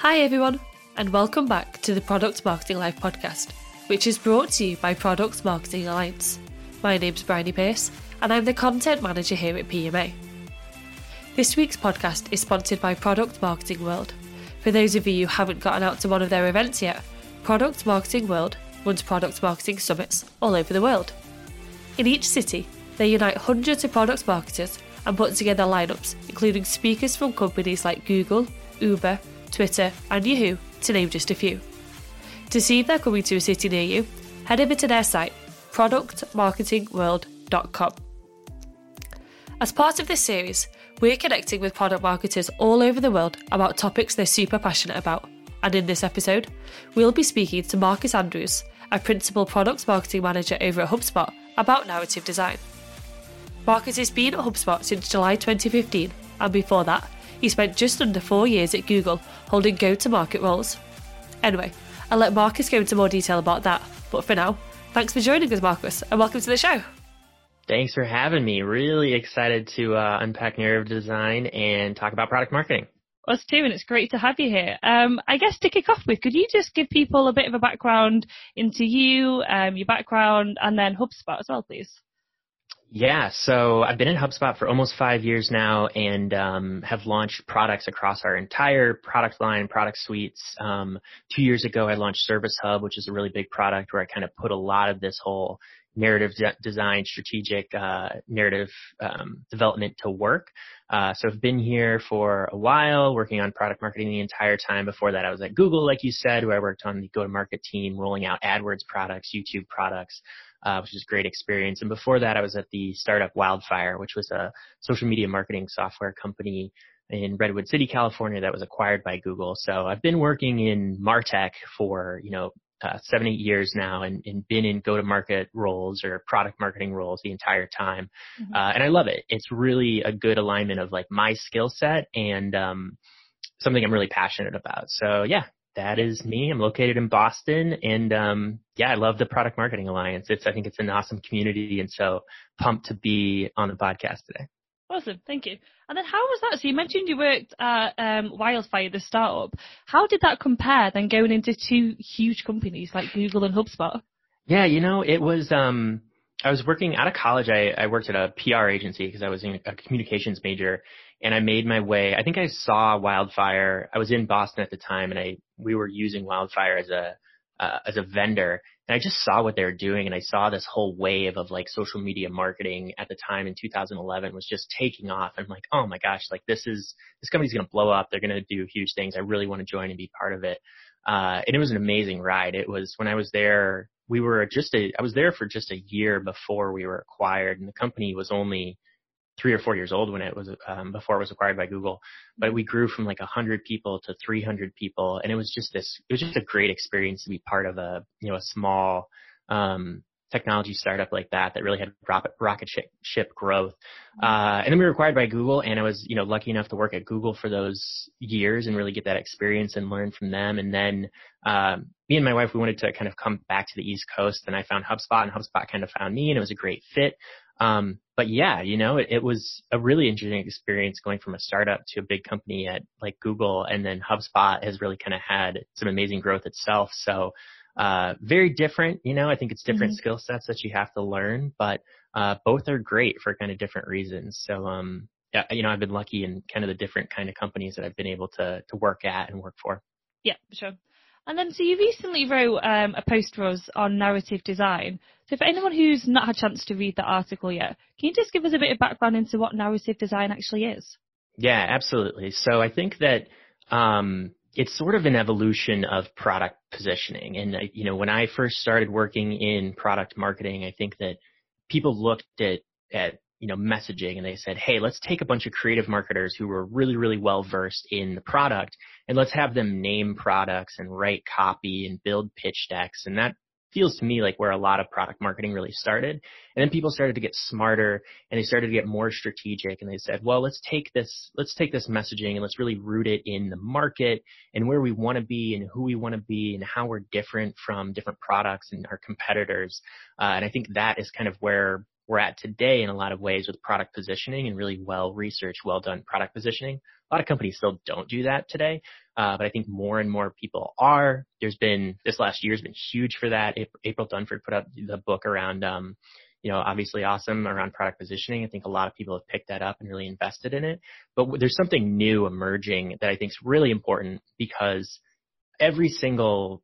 Hi, everyone, and welcome back to the Product Marketing Life podcast, which is brought to you by Product Marketing Alliance. My name's Bryony Pace, and I'm the content manager here at PMA. This week's podcast is sponsored by Product Marketing World. For those of you who haven't gotten out to one of their events yet, Product Marketing World runs product marketing summits all over the world. In each city, they unite hundreds of product marketers and put together lineups including speakers from companies like Google, Uber, Twitter, and Yahoo, to name just a few. To see if they're coming to a city near you, head over to their site, productmarketingworld.com. As part of this series, we're connecting with product marketers all over the world about topics they're super passionate about. And in this episode, we'll be speaking to Marcus Andrews, a principal product marketing manager over at HubSpot, about narrative design. Marcus has been at HubSpot since July 2015, and before that, he spent just under four years at Google holding go to market roles. Anyway, I'll let Marcus go into more detail about that, but for now, thanks for joining us, Marcus, and welcome to the show. Thanks for having me. Really excited to uh, unpack narrative design and talk about product marketing. Us too, and it's great to have you here. Um, I guess to kick off with, could you just give people a bit of a background into you, um, your background, and then HubSpot as well, please? Yeah, so I've been in HubSpot for almost five years now and um, have launched products across our entire product line, product suites. Um, two years ago, I launched Service Hub, which is a really big product where I kind of put a lot of this whole narrative de- design, strategic uh, narrative um, development to work. Uh, so I've been here for a while, working on product marketing the entire time. Before that, I was at Google, like you said, where I worked on the go-to-market team, rolling out AdWords products, YouTube products uh, which was a great experience. And before that, I was at the startup Wildfire, which was a social media marketing software company in Redwood City, California that was acquired by Google. So I've been working in MarTech for, you know, uh, seven, eight years now and, and been in go-to-market roles or product marketing roles the entire time. Mm-hmm. Uh, and I love it. It's really a good alignment of like my skill set and, um, something I'm really passionate about. So yeah, that is me. I'm located in Boston and um yeah, I love the Product Marketing Alliance. It's I think it's an awesome community and so pumped to be on the podcast today. Awesome, thank you. And then how was that? So you mentioned you worked at um, Wildfire, the startup. How did that compare then going into two huge companies like Google and HubSpot? Yeah, you know, it was um I was working out of college. I, I worked at a PR agency because I was in a communications major, and I made my way. I think I saw Wildfire. I was in Boston at the time, and I we were using Wildfire as a uh, as a vendor, and I just saw what they were doing, and I saw this whole wave of like social media marketing at the time in 2011 was just taking off. And I'm like, oh my gosh, like this is this company's gonna blow up. They're gonna do huge things. I really want to join and be part of it. Uh, and it was an amazing ride. It was when I was there. We were just a. I was there for just a year before we were acquired, and the company was only three or four years old when it was um, before it was acquired by Google. But we grew from like 100 people to 300 people, and it was just this. It was just a great experience to be part of a you know a small um, technology startup like that that really had rocket, rocket ship, ship growth. Uh, and then we were acquired by Google, and I was you know lucky enough to work at Google for those years and really get that experience and learn from them. And then um, me and my wife we wanted to kind of come back to the East Coast, and I found HubSpot, and HubSpot kind of found me, and it was a great fit. Um, but yeah, you know, it, it, was a really interesting experience going from a startup to a big company at like Google, and then HubSpot has really kind of had some amazing growth itself. So uh, very different, you know. I think it's different mm-hmm. skill sets that you have to learn, but uh, both are great for kind of different reasons. So um, yeah, you know, I've been lucky in kind of the different kind of companies that I've been able to to work at and work for. Yeah, sure. And then, so you recently wrote um, a post for us on narrative design. So for anyone who's not had a chance to read that article yet, can you just give us a bit of background into what narrative design actually is? Yeah, absolutely. So I think that um, it's sort of an evolution of product positioning. And you know, when I first started working in product marketing, I think that people looked at at you know, messaging and they said, hey, let's take a bunch of creative marketers who were really, really well versed in the product and let's have them name products and write copy and build pitch decks. And that feels to me like where a lot of product marketing really started. And then people started to get smarter and they started to get more strategic and they said, well, let's take this, let's take this messaging and let's really root it in the market and where we want to be and who we want to be and how we're different from different products and our competitors. Uh, and I think that is kind of where we're at today in a lot of ways with product positioning and really well researched, well done product positioning. A lot of companies still don't do that today, uh, but I think more and more people are. There's been this last year has been huge for that. April Dunford put out the book around, um, you know, obviously awesome around product positioning. I think a lot of people have picked that up and really invested in it. But there's something new emerging that I think is really important because every single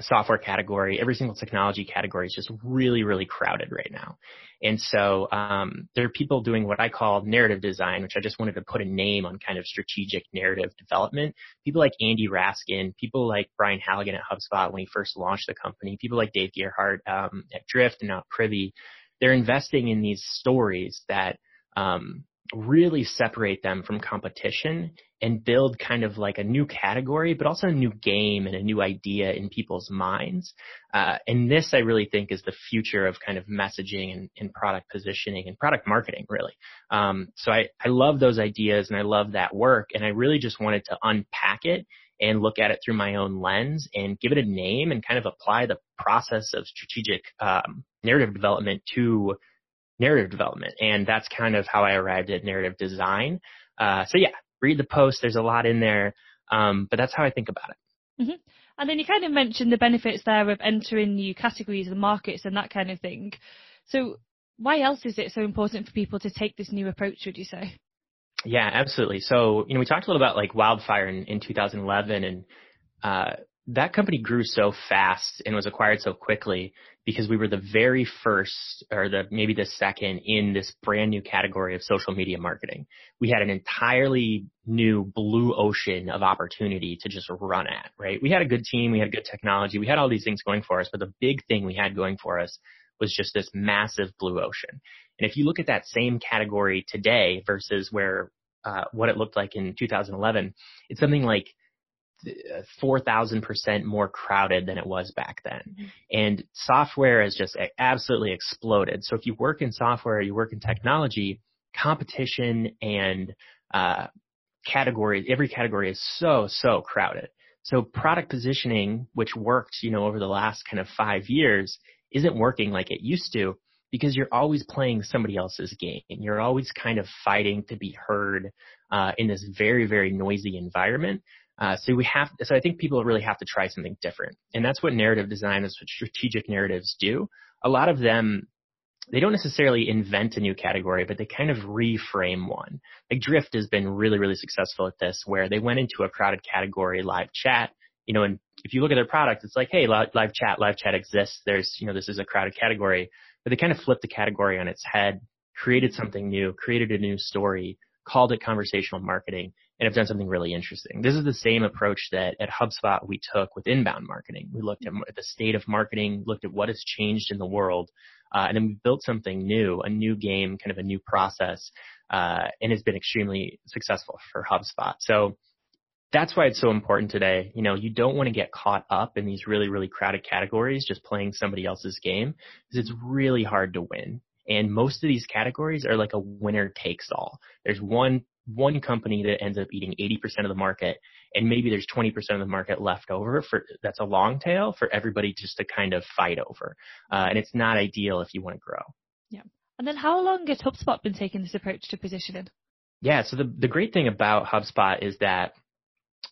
software category, every single technology category is just really, really crowded right now. And so um, there are people doing what I call narrative design, which I just wanted to put a name on kind of strategic narrative development. People like Andy Raskin, people like Brian Halligan at HubSpot when he first launched the company, people like Dave Gerhardt um, at Drift and now Privy. They're investing in these stories that um, really separate them from competition and build kind of like a new category, but also a new game and a new idea in people's minds. Uh, and this I really think is the future of kind of messaging and, and product positioning and product marketing really. Um, so I, I love those ideas and I love that work and I really just wanted to unpack it and look at it through my own lens and give it a name and kind of apply the process of strategic um, narrative development to narrative development. And that's kind of how I arrived at narrative design. Uh, so yeah, read the post. There's a lot in there. Um, but that's how I think about it. Mm-hmm. And then you kind of mentioned the benefits there of entering new categories and markets and that kind of thing. So why else is it so important for people to take this new approach, would you say? Yeah, absolutely. So, you know, we talked a little about like wildfire in, in 2011 and, uh, that company grew so fast and was acquired so quickly because we were the very first or the maybe the second in this brand new category of social media marketing. We had an entirely new blue ocean of opportunity to just run at, right? We had a good team, we had good technology, we had all these things going for us, but the big thing we had going for us was just this massive blue ocean. And if you look at that same category today versus where uh, what it looked like in 2011, it's something like 4,000% more crowded than it was back then. Mm-hmm. And software has just absolutely exploded. So if you work in software, you work in technology, competition and, uh, categories, every category is so, so crowded. So product positioning, which worked, you know, over the last kind of five years, isn't working like it used to because you're always playing somebody else's game. You're always kind of fighting to be heard uh, in this very, very noisy environment. Uh, so we have, so I think people really have to try something different. And that's what narrative design is what strategic narratives do. A lot of them, they don't necessarily invent a new category, but they kind of reframe one. Like Drift has been really, really successful at this where they went into a crowded category, live chat, you know, and if you look at their product, it's like, hey, live chat, live chat exists. There's, you know, this is a crowded category, but they kind of flipped the category on its head, created something new, created a new story, called it conversational marketing, and have done something really interesting. This is the same approach that at HubSpot we took with inbound marketing. We looked at the state of marketing, looked at what has changed in the world, uh, and then we built something new, a new game, kind of a new process, uh, and it's been extremely successful for HubSpot. So that's why it's so important today. You know, you don't want to get caught up in these really, really crowded categories, just playing somebody else's game, because it's really hard to win. And most of these categories are like a winner takes all. There's one one company that ends up eating 80% of the market and maybe there's 20% of the market left over for that's a long tail for everybody just to kind of fight over. Uh, and it's not ideal if you want to grow. Yeah. And then how long has hubspot been taking this approach to positioning? Yeah so the, the great thing about hubspot is that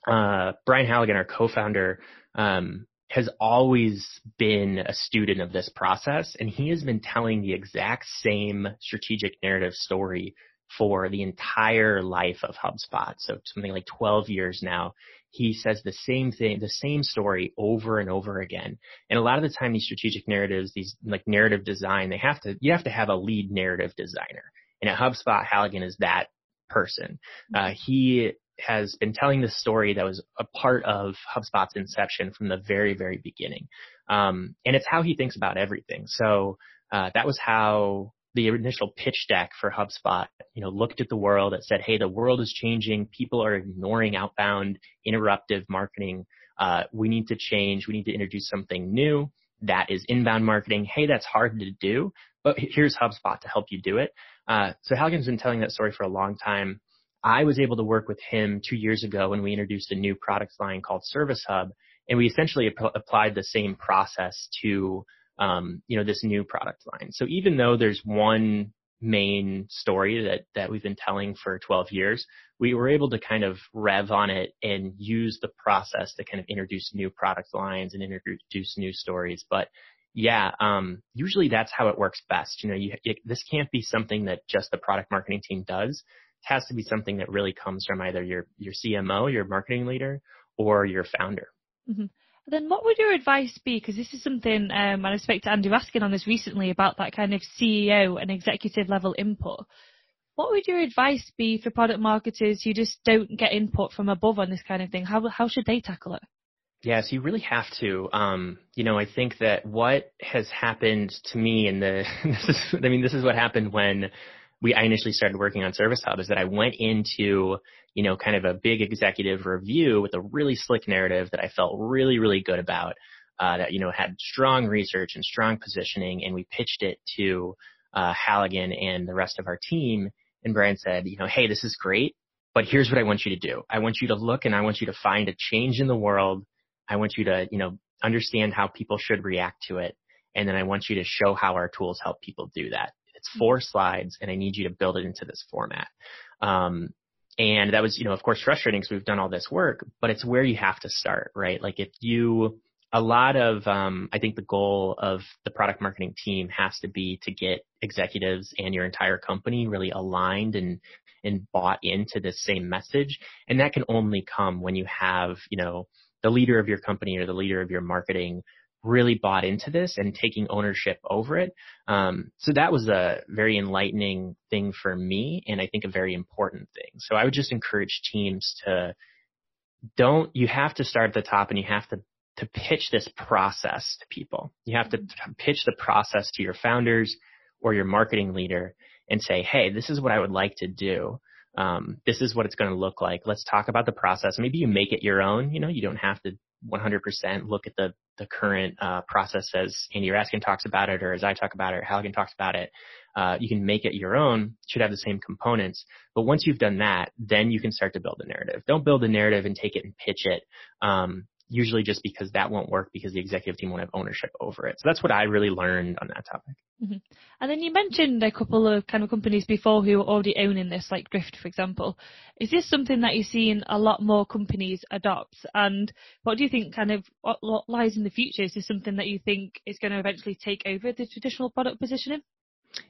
uh, brian halligan our co-founder um, has always been a student of this process and he has been telling the exact same strategic narrative story for the entire life of HubSpot. So something like 12 years now. He says the same thing, the same story over and over again. And a lot of the time these strategic narratives, these like narrative design, they have to, you have to have a lead narrative designer. And at HubSpot, Halligan is that person. Uh, he has been telling this story that was a part of HubSpot's inception from the very, very beginning. Um, and it's how he thinks about everything. So, uh, that was how the initial pitch deck for HubSpot, you know, looked at the world. It said, "Hey, the world is changing. People are ignoring outbound, interruptive marketing. Uh, we need to change. We need to introduce something new. That is inbound marketing. Hey, that's hard to do, but here's HubSpot to help you do it." Uh, so Halligan's been telling that story for a long time. I was able to work with him two years ago when we introduced a new product line called Service Hub, and we essentially ap- applied the same process to um, you know, this new product line. So even though there's one main story that, that we've been telling for 12 years, we were able to kind of rev on it and use the process to kind of introduce new product lines and introduce new stories. But yeah, um, usually that's how it works best. You know, you, it, this can't be something that just the product marketing team does. Has to be something that really comes from either your, your CMO, your marketing leader, or your founder. Mm-hmm. Then what would your advice be? Because this is something, um, and I spoke to Andy Raskin on this recently about that kind of CEO and executive level input. What would your advice be for product marketers who just don't get input from above on this kind of thing? How, how should they tackle it? Yes, you really have to. Um, you know, I think that what has happened to me in the, this is, I mean, this is what happened when we, I initially started working on Service Hub is that I went into, you know, kind of a big executive review with a really slick narrative that I felt really, really good about, uh, that, you know, had strong research and strong positioning and we pitched it to, uh, Halligan and the rest of our team. And Brian said, you know, hey, this is great, but here's what I want you to do. I want you to look and I want you to find a change in the world I want you to, you know, understand how people should react to it. And then I want you to show how our tools help people do that. It's four slides and I need you to build it into this format. Um, and that was, you know, of course frustrating because we've done all this work, but it's where you have to start, right? Like if you, a lot of, um, I think the goal of the product marketing team has to be to get executives and your entire company really aligned and, and bought into this same message. And that can only come when you have, you know, the leader of your company or the leader of your marketing really bought into this and taking ownership over it. Um, so that was a very enlightening thing for me, and I think a very important thing. So I would just encourage teams to don't. You have to start at the top, and you have to to pitch this process to people. You have to pitch the process to your founders or your marketing leader and say, "Hey, this is what I would like to do." um, this is what it's going to look like. Let's talk about the process. Maybe you make it your own. You know, you don't have to 100% look at the the current uh, process as Andy Raskin talks about it, or as I talk about it, or Halligan talks about it. Uh, you can make it your own. Should have the same components. But once you've done that, then you can start to build a narrative. Don't build a narrative and take it and pitch it. Um, usually just because that won't work because the executive team won't have ownership over it. So that's what I really learned on that topic. Mm-hmm. And then you mentioned a couple of kind of companies before who are already owning this, like Drift, for example. Is this something that you're seeing a lot more companies adopt? And what do you think kind of what, lies in the future? Is this something that you think is going to eventually take over the traditional product positioning?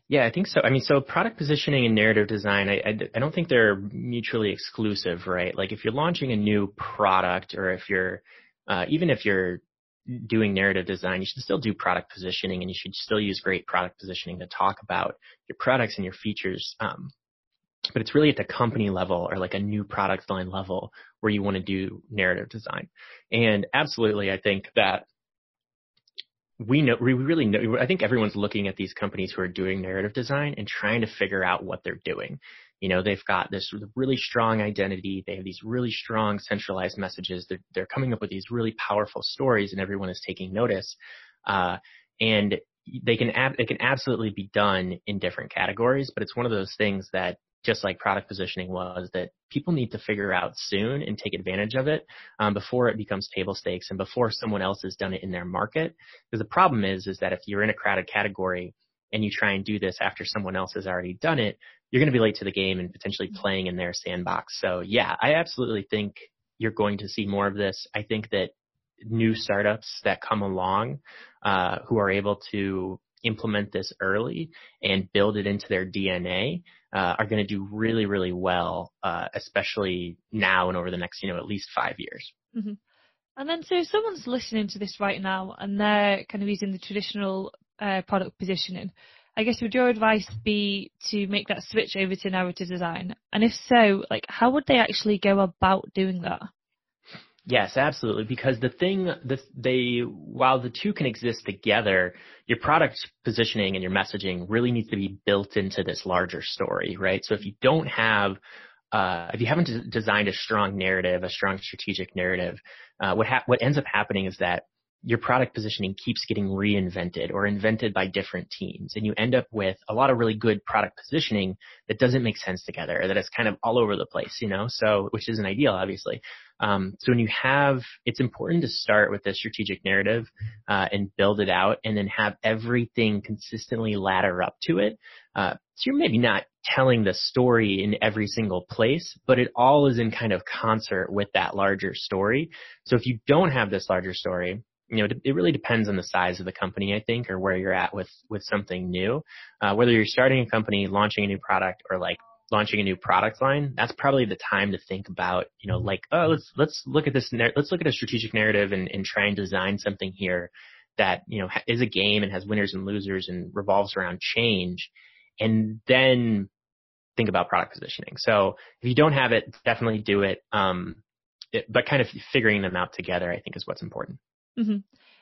Yeah, I think so. I mean, so product positioning and narrative design, I, I, I, don't think they're mutually exclusive, right? Like if you're launching a new product or if you're uh, even if you're doing narrative design, you should still do product positioning and you should still use great product positioning to talk about your products and your features. Um, but it's really at the company level or like a new product line level where you want to do narrative design. And absolutely, I think that we know, we really know, I think everyone's looking at these companies who are doing narrative design and trying to figure out what they're doing. You know, they've got this really strong identity. They have these really strong centralized messages. They're, they're coming up with these really powerful stories and everyone is taking notice. Uh, and they can, ab- it can absolutely be done in different categories, but it's one of those things that just like product positioning was that people need to figure out soon and take advantage of it um, before it becomes table stakes and before someone else has done it in their market. Because the problem is, is that if you're in a crowded category and you try and do this after someone else has already done it, you're going to be late to the game and potentially mm-hmm. playing in their sandbox. So yeah, I absolutely think you're going to see more of this. I think that new startups that come along, uh, who are able to implement this early and build it into their DNA, uh, are going to do really, really well, uh, especially now and over the next, you know, at least five years. Mm-hmm. And then, so if someone's listening to this right now and they're kind of using the traditional uh, product positioning, I guess would your advice be to make that switch over to narrative design? And if so, like how would they actually go about doing that? Yes, absolutely. Because the thing that they, while the two can exist together, your product positioning and your messaging really needs to be built into this larger story, right? So if you don't have, uh, if you haven't designed a strong narrative, a strong strategic narrative, uh, what ha- what ends up happening is that your product positioning keeps getting reinvented or invented by different teams and you end up with a lot of really good product positioning that doesn't make sense together that is kind of all over the place you know? So which isn't ideal obviously. Um, so when you have it's important to start with a strategic narrative uh, and build it out and then have everything consistently ladder up to it. Uh, So you're maybe not telling the story in every single place, but it all is in kind of concert with that larger story. So if you don't have this larger story, you know, it really depends on the size of the company, I think, or where you're at with, with something new. Uh, whether you're starting a company, launching a new product, or like launching a new product line, that's probably the time to think about, you know, like, oh, let's, let's look at this, let's look at a strategic narrative and, and try and design something here that, you know, is a game and has winners and losers and revolves around change and then think about product positioning. So if you don't have it, definitely do it. Um, it, but kind of figuring them out together, I think is what's important. Mm-hmm.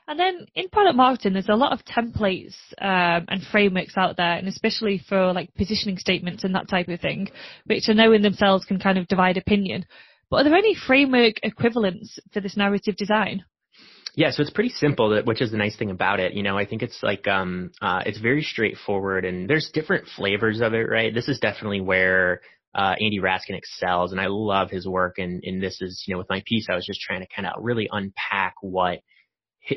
And then in product marketing, there's a lot of templates um, and frameworks out there, and especially for like positioning statements and that type of thing, which I know in themselves can kind of divide opinion. But are there any framework equivalents for this narrative design? Yeah, so it's pretty simple, which is the nice thing about it. You know, I think it's like, um, uh, it's very straightforward and there's different flavors of it, right? This is definitely where, uh, Andy Raskin excels and I love his work and, and this is, you know, with my piece, I was just trying to kind of really unpack what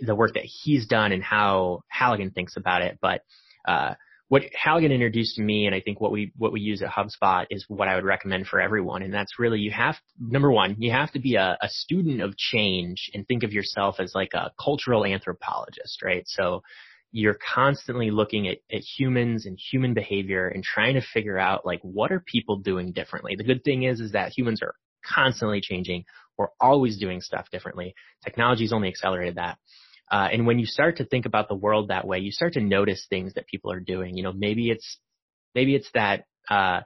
the work that he's done and how Halligan thinks about it. But, uh, what Halligan introduced to me, and I think what we what we use at HubSpot is what I would recommend for everyone, and that's really you have number one, you have to be a, a student of change and think of yourself as like a cultural anthropologist, right? So you're constantly looking at, at humans and human behavior and trying to figure out like what are people doing differently. The good thing is is that humans are constantly changing. We're always doing stuff differently. Technology's only accelerated that. Uh, and when you start to think about the world that way, you start to notice things that people are doing. You know, maybe it's, maybe it's that, uh,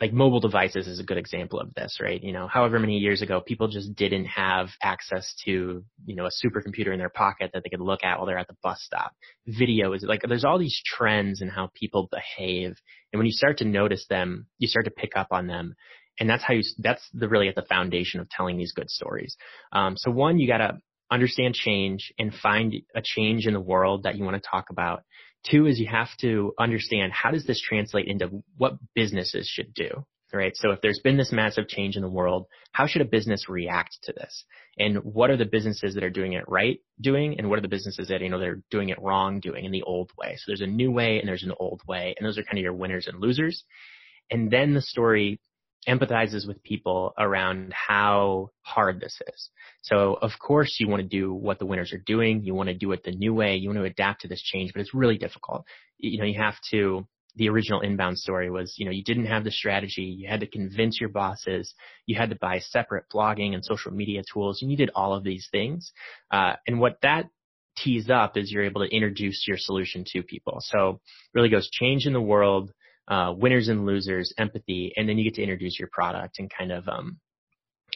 like mobile devices is a good example of this, right? You know, however many years ago, people just didn't have access to, you know, a supercomputer in their pocket that they could look at while they're at the bus stop. Video is like, there's all these trends in how people behave. And when you start to notice them, you start to pick up on them. And that's how you, that's the really at the foundation of telling these good stories. Um, so one, you gotta understand change and find a change in the world that you want to talk about. Two is you have to understand how does this translate into what businesses should do, right? So if there's been this massive change in the world, how should a business react to this? And what are the businesses that are doing it right doing? And what are the businesses that, you know, they're doing it wrong doing in the old way? So there's a new way and there's an old way. And those are kind of your winners and losers. And then the story empathizes with people around how hard this is. So of course you want to do what the winners are doing. You want to do it the new way. You want to adapt to this change, but it's really difficult. You know, you have to, the original inbound story was, you know, you didn't have the strategy. You had to convince your bosses. You had to buy separate blogging and social media tools. You needed all of these things. Uh, and what that tees up is you're able to introduce your solution to people. So really goes change in the world, uh, winners and losers, empathy, and then you get to introduce your product and kind of um,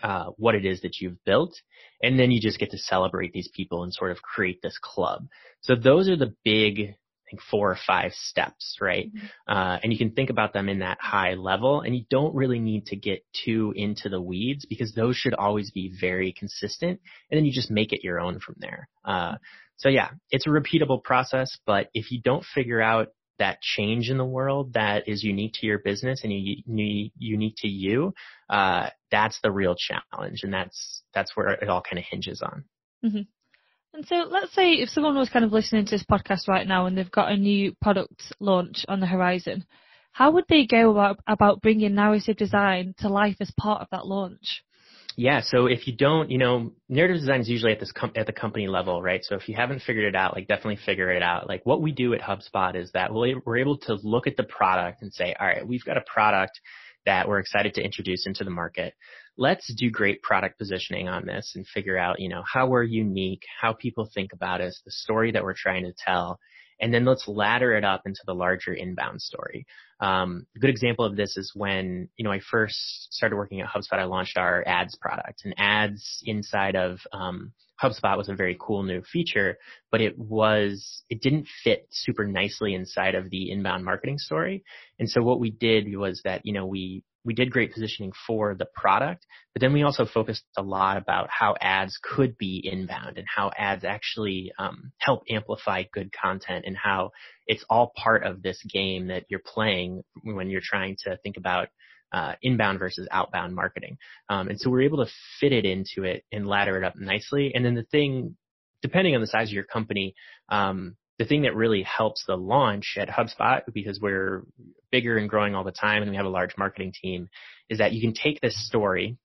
uh, what it is that you've built, and then you just get to celebrate these people and sort of create this club. So those are the big, I think, four or five steps, right? Mm-hmm. Uh, and you can think about them in that high level, and you don't really need to get too into the weeds because those should always be very consistent, and then you just make it your own from there. Uh, so yeah, it's a repeatable process, but if you don't figure out that change in the world that is unique to your business and unique to you, uh, that's the real challenge, and that's that's where it all kind of hinges on. Mm-hmm. And so, let's say if someone was kind of listening to this podcast right now and they've got a new product launch on the horizon, how would they go about, about bringing narrative design to life as part of that launch? Yeah, so if you don't, you know, narrative design is usually at this com- at the company level, right? So if you haven't figured it out, like definitely figure it out. Like what we do at HubSpot is that we're able to look at the product and say, all right, we've got a product that we're excited to introduce into the market. Let's do great product positioning on this and figure out, you know, how we're unique, how people think about us, the story that we're trying to tell, and then let's ladder it up into the larger inbound story. Um, a good example of this is when, you know, I first started working at HubSpot, I launched our ads product and ads inside of, um, HubSpot was a very cool new feature, but it was, it didn't fit super nicely inside of the inbound marketing story. And so what we did was that, you know, we, we did great positioning for the product, but then we also focused a lot about how ads could be inbound and how ads actually um, help amplify good content and how it's all part of this game that you're playing when you're trying to think about uh, inbound versus outbound marketing. Um, and so we're able to fit it into it and ladder it up nicely. And then the thing, depending on the size of your company, um, the thing that really helps the launch at HubSpot, because we're bigger and growing all the time and we have a large marketing team, is that you can take this story,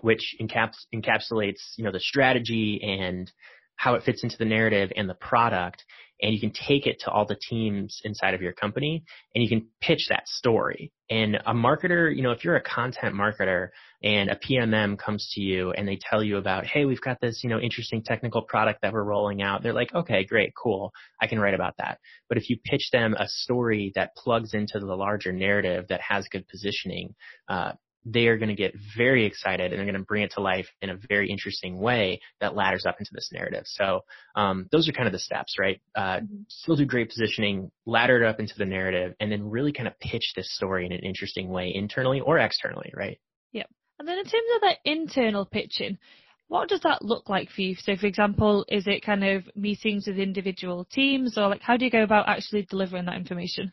which encaps- encapsulates, you know, the strategy and how it fits into the narrative and the product and you can take it to all the teams inside of your company and you can pitch that story. And a marketer, you know, if you're a content marketer and a PMM comes to you and they tell you about, hey, we've got this, you know, interesting technical product that we're rolling out, they're like, okay, great, cool. I can write about that. But if you pitch them a story that plugs into the larger narrative that has good positioning, uh, they are going to get very excited and they're going to bring it to life in a very interesting way that ladders up into this narrative. So um, those are kind of the steps, right? Uh, mm-hmm. Still do great positioning, ladder it up into the narrative, and then really kind of pitch this story in an interesting way internally or externally, right? Yep. And then in terms of that internal pitching, what does that look like for you? So, for example, is it kind of meetings with individual teams, or like how do you go about actually delivering that information?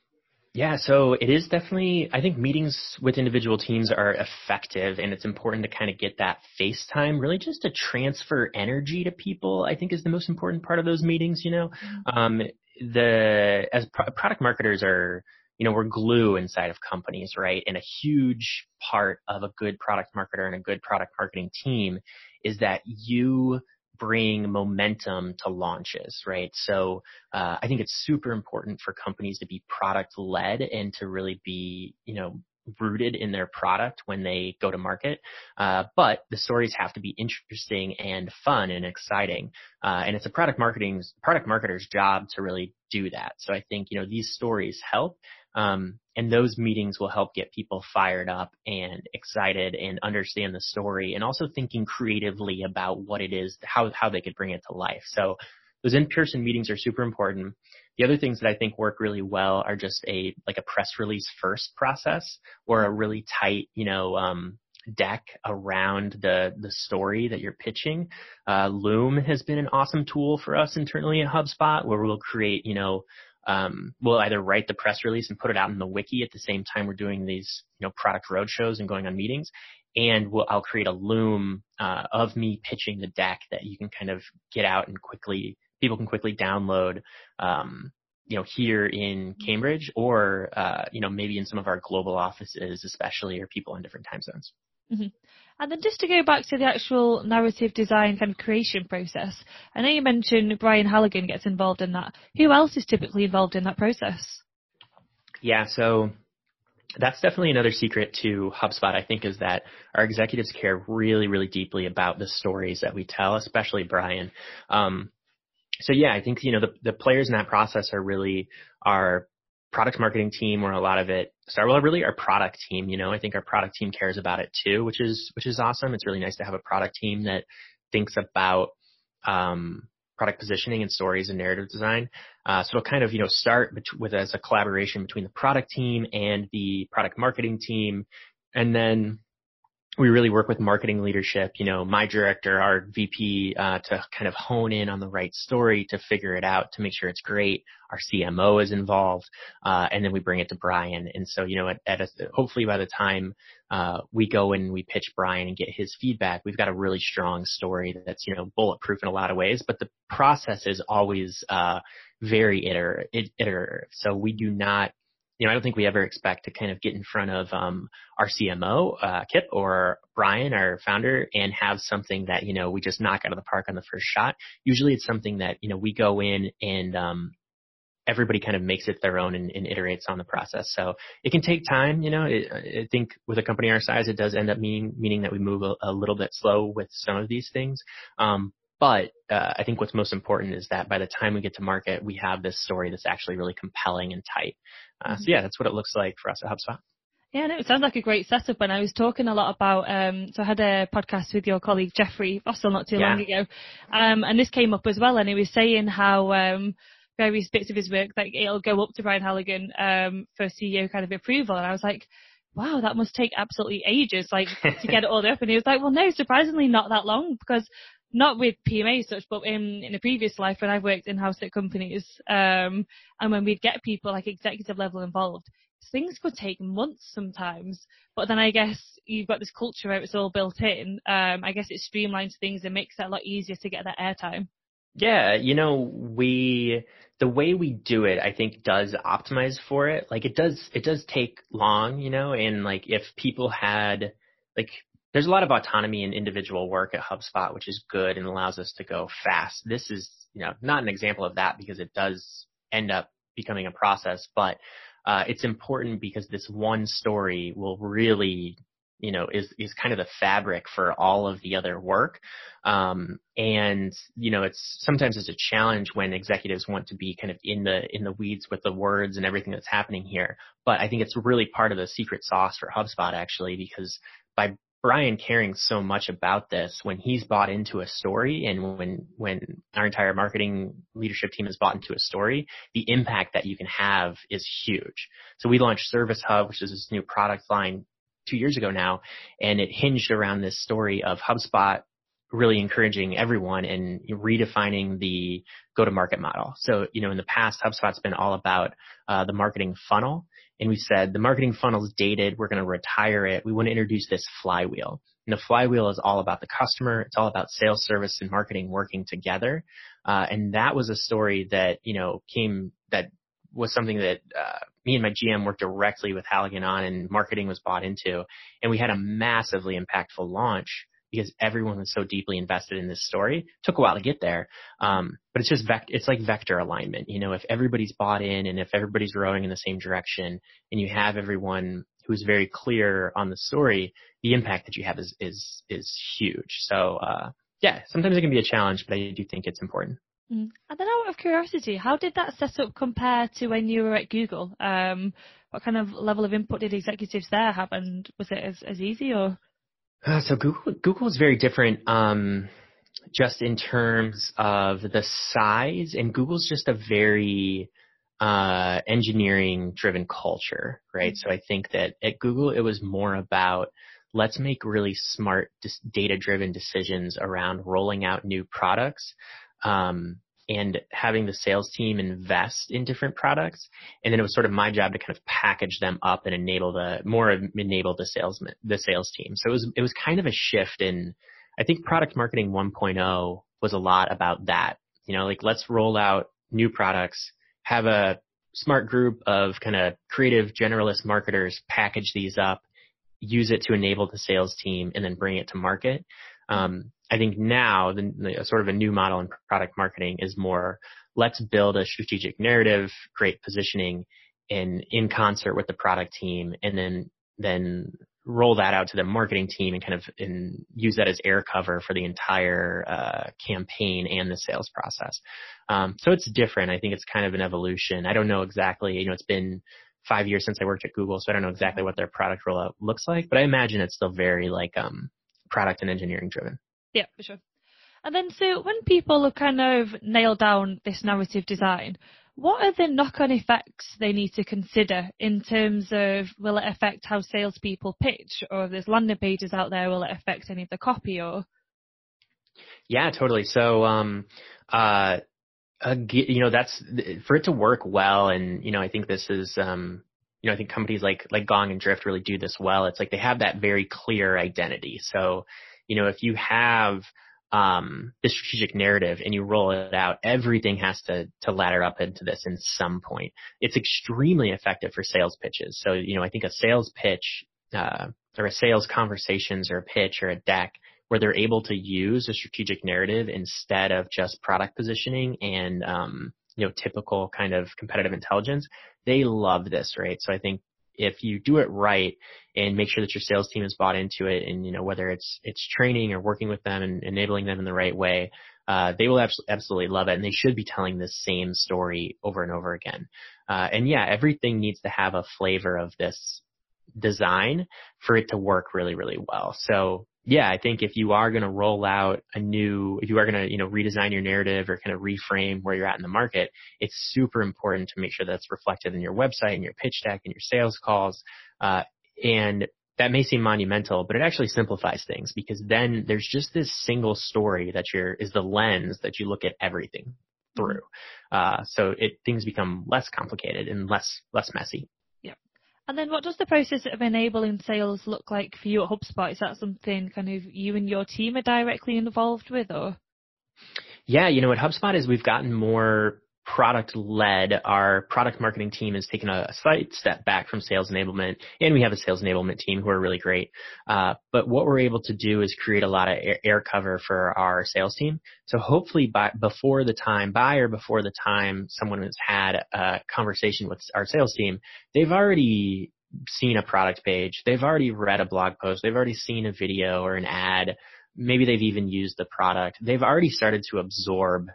Yeah, so it is definitely, I think meetings with individual teams are effective and it's important to kind of get that face time, really just to transfer energy to people, I think is the most important part of those meetings, you know. Mm-hmm. Um, the, as pro- product marketers are, you know, we're glue inside of companies, right? And a huge part of a good product marketer and a good product marketing team is that you bring momentum to launches, right? So uh, I think it's super important for companies to be product led and to really be, you know, rooted in their product when they go to market. Uh, but the stories have to be interesting and fun and exciting. Uh, and it's a product marketing's product marketer's job to really do that. So I think, you know, these stories help. Um, and those meetings will help get people fired up and excited and understand the story and also thinking creatively about what it is, how, how they could bring it to life. So those in-person meetings are super important. The other things that I think work really well are just a, like a press release first process or a really tight, you know, um, deck around the the story that you're pitching. Uh, Loom has been an awesome tool for us internally at HubSpot, where we'll create, you know, um, we'll either write the press release and put it out in the wiki at the same time we're doing these, you know, product roadshows and going on meetings. And we'll, I'll create a loom uh, of me pitching the deck that you can kind of get out and quickly, people can quickly download, um, you know, here in Cambridge or, uh, you know, maybe in some of our global offices, especially, or people in different time zones. Mm-hmm. And then just to go back to the actual narrative design kind of creation process, I know you mentioned Brian Halligan gets involved in that. Who else is typically involved in that process? Yeah, so that's definitely another secret to HubSpot, I think, is that our executives care really, really deeply about the stories that we tell, especially Brian. Um, so yeah, I think, you know, the, the players in that process are really our product marketing team where a lot of it Starwell really our product team you know? I think our product team cares about it too which is which is awesome. It's really nice to have a product team that thinks about um, product positioning and stories and narrative design. Uh, so it'll kind of you know start with as a collaboration between the product team and the product marketing team. And then we really work with marketing leadership, you know, my director, our VP, uh, to kind of hone in on the right story, to figure it out, to make sure it's great. Our CMO is involved, uh, and then we bring it to Brian. And so, you know, at, at a, hopefully by the time uh, we go and we pitch Brian and get his feedback, we've got a really strong story that's you know bulletproof in a lot of ways. But the process is always uh, very iterative. So we do not you know, I don't think we ever expect to kind of get in front of um, our CMO, uh, Kipp, or Brian, our founder, and have something that you know we just knock out of the park on the first shot. Usually, it's something that you know we go in and um, everybody kind of makes it their own and, and, iterates on the process. So it can take time. You know, it, I think with a company our size, it does end up meaning meaning that we move a, a little bit slow with some of these things. Um, but uh, I think what's most important is that by the time we get to market, we have this story that's actually really compelling and tight. Uh, mm-hmm. So yeah, that's what it looks like for us at HubSpot. Yeah, no, it sounds like a great setup. And I was talking a lot about, um, so I had a podcast with your colleague Jeffrey Russell not too yeah. long ago, um, and this came up as well. And he was saying how um, various bits of his work, like it'll go up to Brian Halligan um, for CEO kind of approval. And I was like, wow, that must take absolutely ages, like to get it all up. And he was like, well, no, surprisingly not that long because not with PMA as such, but in, in a previous life when I've worked in-house at companies, um, and when we'd get people like executive level involved, things could take months sometimes. But then I guess you've got this culture where it's all built in. Um, I guess it streamlines things and makes it a lot easier to get that airtime. Yeah, you know, we the way we do it, I think does optimize for it. Like it does, it does take long, you know, and like if people had, like, there's a lot of autonomy in individual work at HubSpot, which is good and allows us to go fast. This is, you know, not an example of that because it does end up becoming a process, but uh, it's important because this one story will really you know, is, is kind of the fabric for all of the other work. Um, and, you know, it's sometimes it's a challenge when executives want to be kind of in the, in the weeds with the words and everything that's happening here. But I think it's really part of the secret sauce for HubSpot actually, because by Brian caring so much about this, when he's bought into a story and when, when our entire marketing leadership team has bought into a story, the impact that you can have is huge. So we launched Service Hub, which is this new product line two years ago now, and it hinged around this story of HubSpot really encouraging everyone and redefining the go-to-market model. So, you know, in the past, HubSpot's been all about uh, the marketing funnel, and we said the marketing funnel is dated. We're going to retire it. We want to introduce this flywheel. And the flywheel is all about the customer. It's all about sales, service, and marketing working together. Uh, and that was a story that you know came that was something that uh, me and my GM worked directly with Halligan on and marketing was bought into. And we had a massively impactful launch because everyone was so deeply invested in this story. It took a while to get there. Um, but it's just it's like vector alignment. You know, if everybody's bought in and if everybody's rowing in the same direction and you have everyone who's very clear on the story, the impact that you have is, is, is huge. So, uh, yeah, sometimes it can be a challenge, but I do think it's important. Mm. And then out of curiosity, how did that setup compare to when you were at Google? Um, what kind of level of input did executives there have and was it as, as easy or? Uh, so Google, Google is very different, um, just in terms of the size and Google's just a very, uh, engineering driven culture, right? Mm-hmm. So I think that at Google it was more about let's make really smart data driven decisions around rolling out new products um, and having the sales team invest in different products. And then it was sort of my job to kind of package them up and enable the more enable the sales the sales team. So it was it was kind of a shift in I think product marketing 1.0 was a lot about that. You know, like let's roll out new products, have a smart group of kind of creative generalist marketers package these up, use it to enable the sales team, and then bring it to market. Um, I think now the, the, sort of a new model in product marketing is more let's build a strategic narrative, create positioning in in concert with the product team, and then then roll that out to the marketing team and kind of and use that as air cover for the entire uh, campaign and the sales process. Um, so it's different. I think it's kind of an evolution. I don't know exactly. You know, it's been five years since I worked at Google, so I don't know exactly what their product rollout looks like, but I imagine it's still very like um, product and engineering driven. Yeah, for sure. And then, so when people have kind of nailed down this narrative design, what are the knock-on effects they need to consider in terms of will it affect how salespeople pitch, or if there's landing pages out there, will it affect any of the copy, or? Yeah, totally. So, um, uh, uh, you know, that's for it to work well, and you know, I think this is, um, you know, I think companies like like Gong and Drift really do this well. It's like they have that very clear identity. So, you know, if you have um, the strategic narrative and you roll it out, everything has to to ladder up into this in some point. It's extremely effective for sales pitches. So, you know, I think a sales pitch uh, or a sales conversations or a pitch or a deck where they're able to use a strategic narrative instead of just product positioning and um, you know typical kind of competitive intelligence. They love this, right? So I think if you do it right and make sure that your sales team is bought into it and you know whether it's it's training or working with them and enabling them in the right way uh, they will abs- absolutely love it and they should be telling the same story over and over again uh, and yeah everything needs to have a flavor of this design for it to work really really well so yeah, I think if you are going to roll out a new, if you are going to, you know, redesign your narrative or kind of reframe where you're at in the market, it's super important to make sure that's reflected in your website and your pitch deck and your sales calls. Uh, and that may seem monumental, but it actually simplifies things because then there's just this single story that you're, is the lens that you look at everything through. Uh, so it, things become less complicated and less, less messy. And then what does the process of enabling sales look like for you at HubSpot? Is that something kind of you and your team are directly involved with or? Yeah, you know, at HubSpot is we've gotten more product led. Our product marketing team has taken a slight step back from sales enablement, and we have a sales enablement team who are really great. Uh, but what we're able to do is create a lot of air, cover for our sales team. So hopefully, by before the time, by or before the time someone has had a conversation with our sales team, they've already seen a product page, they've already read a blog post, they've already seen a video or an ad. Maybe they've even used the product. They've already started to absorb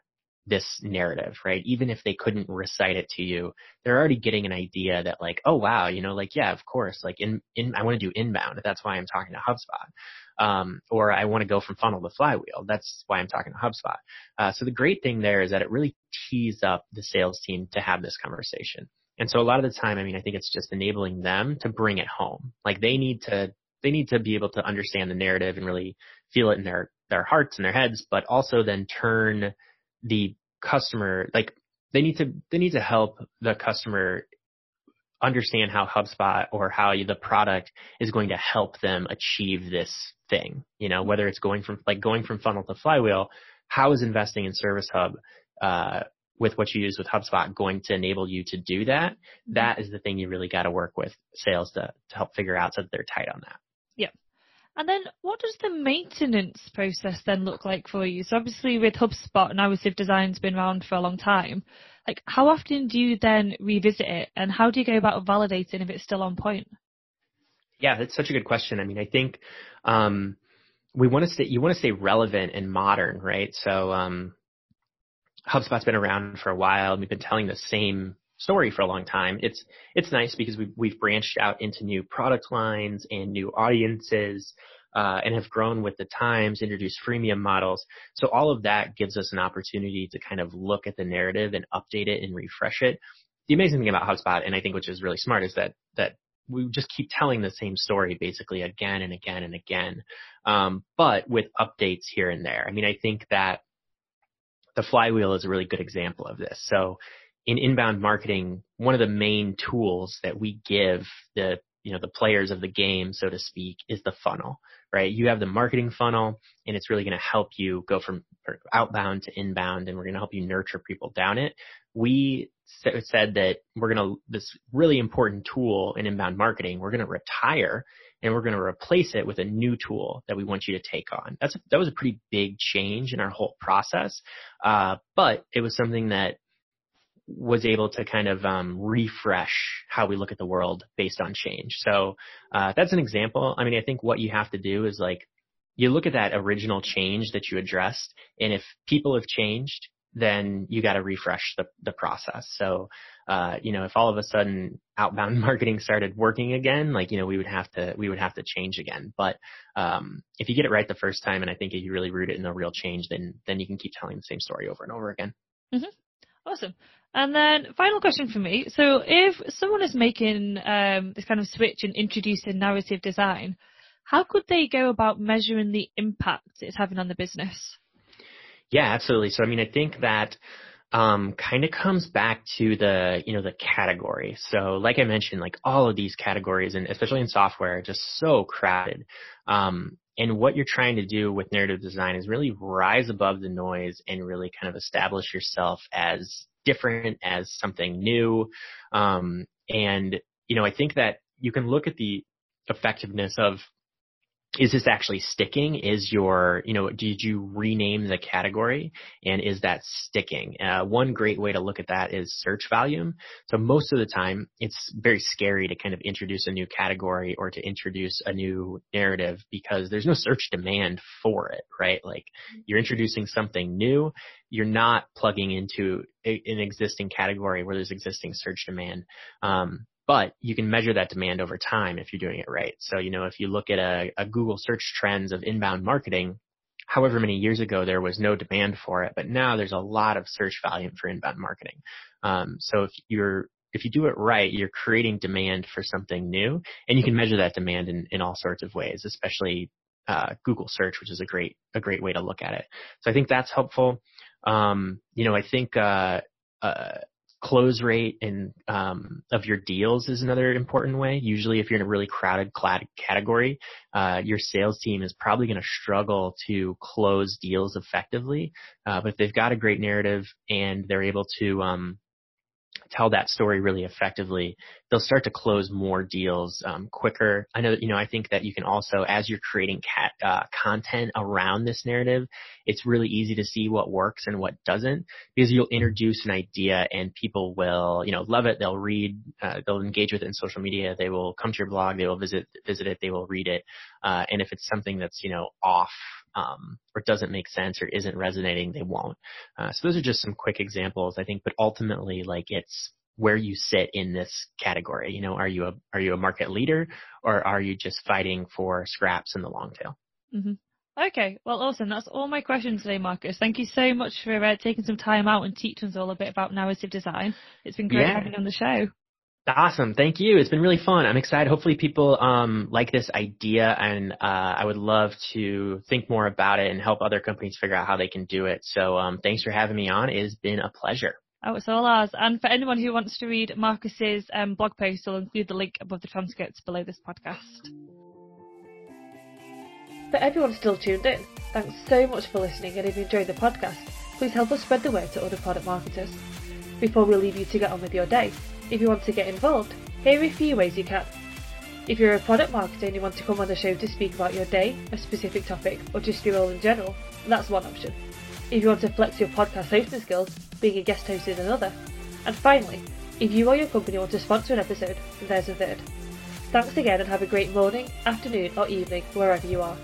this narrative, right? Even if they couldn't recite it to you, they're already getting an idea that like, oh wow, you know, like yeah, of course, like in in I want to do inbound. That's why I'm talking to HubSpot. Um, or I want to go from funnel to flywheel. That's why I'm talking to HubSpot. Uh, so the great thing there is that it really tees up the sales team to have this conversation. And so a lot of the time, I mean, I think it's just enabling them to bring it home. Like they need to they need to be able to understand the narrative and really feel it in their their hearts and their heads, but also then turn the customer, like they need to, they need to help the customer understand how HubSpot or how the product is going to help them achieve this thing. You know, whether it's going from like going from funnel to flywheel, how is investing in Service Hub, uh, with what you use with HubSpot going to enable you to do that? Mm-hmm. That is the thing you really got to work with sales to, to help figure out so that they're tight on that. And then what does the maintenance process then look like for you? So obviously with HubSpot, Narrative Design's been around for a long time. Like how often do you then revisit it and how do you go about validating if it's still on point? Yeah, that's such a good question. I mean, I think, um, we want to stay, you want to stay relevant and modern, right? So, um, HubSpot's been around for a while and we've been telling the same story for a long time. It's it's nice because we've we've branched out into new product lines and new audiences. Uh, and have grown with the times, introduced freemium models. So all of that gives us an opportunity to kind of look at the narrative and update it and refresh it. The amazing thing about HubSpot, and I think which is really smart, is that that we just keep telling the same story basically again and again and again, um, but with updates here and there. I mean, I think that the flywheel is a really good example of this. So in inbound marketing, one of the main tools that we give the you know the players of the game, so to speak, is the funnel, right? You have the marketing funnel, and it's really going to help you go from outbound to inbound, and we're going to help you nurture people down it. We said that we're going to this really important tool in inbound marketing, we're going to retire and we're going to replace it with a new tool that we want you to take on. That's that was a pretty big change in our whole process, uh, but it was something that was able to kind of um, refresh how we look at the world based on change. So uh, that's an example. I mean, I think what you have to do is like you look at that original change that you addressed, and if people have changed, then you got to refresh the the process. So, uh, you know, if all of a sudden outbound marketing started working again, like you know, we would have to we would have to change again. But um, if you get it right the first time, and I think if you really root it in a real change, then then you can keep telling the same story over and over again. Mm-hmm. Awesome. And then final question for me. So if someone is making um, this kind of switch and introducing narrative design, how could they go about measuring the impact it's having on the business? Yeah, absolutely. So I mean, I think that um, kind of comes back to the you know the category. So like I mentioned, like all of these categories, and especially in software, are just so crowded. Um, and what you're trying to do with narrative design is really rise above the noise and really kind of establish yourself as different, as something new. Um, and, you know, I think that you can look at the effectiveness of is this actually sticking? Is your, you know, did you rename the category and is that sticking? Uh, one great way to look at that is search volume. So most of the time it's very scary to kind of introduce a new category or to introduce a new narrative because there's no search demand for it, right? Like you're introducing something new. You're not plugging into a, an existing category where there's existing search demand. Um, but you can measure that demand over time if you're doing it right. So, you know, if you look at a, a Google search trends of inbound marketing, however many years ago there was no demand for it, but now there's a lot of search volume for inbound marketing. Um, so if you're if you do it right, you're creating demand for something new, and you can measure that demand in, in all sorts of ways, especially uh, Google search, which is a great a great way to look at it. So I think that's helpful. Um, you know, I think uh, uh, close rate and um, of your deals is another important way. Usually, if you're in a really crowded category, uh, your sales team is probably going to struggle to close deals effectively. Uh, but if they've got a great narrative and they're able to um, tell that story really effectively, they'll start to close more deals um, quicker. I know, you know, I think that you can also, as you're creating cat, uh, content around this narrative, it's really easy to see what works and what doesn't because you'll introduce an idea and people will, you know, love it. They'll read, uh, they'll engage with it in social media. They will come to your blog. They will visit visit it. They will read it. Uh, and if it's something that's you know off um, or doesn't make sense or isn't resonating, they won't. Uh, so those are just some quick examples, I think. But ultimately, like it's where you sit in this category. You know, are you a are you a market leader or are you just fighting for scraps in the long tail? Mm-hmm. Okay, well, awesome. That's all my questions today, Marcus. Thank you so much for uh, taking some time out and teaching us all a bit about narrative design. It's been great yeah. having you on the show. Awesome. Thank you. It's been really fun. I'm excited. Hopefully people um, like this idea and uh, I would love to think more about it and help other companies figure out how they can do it. So um, thanks for having me on. It has been a pleasure. Oh, it's all ours. And for anyone who wants to read Marcus's um, blog post, I'll include the link above the transcripts below this podcast. For everyone still tuned in, thanks so much for listening and if you enjoyed the podcast, please help us spread the word to other product marketers. Before we leave you to get on with your day, if you want to get involved, here are a few ways you can. If you're a product marketer and you want to come on the show to speak about your day, a specific topic, or just your role in general, that's one option. If you want to flex your podcast hosting skills, being a guest host is another. And finally, if you or your company want to sponsor an episode, there's a third. Thanks again and have a great morning, afternoon or evening wherever you are.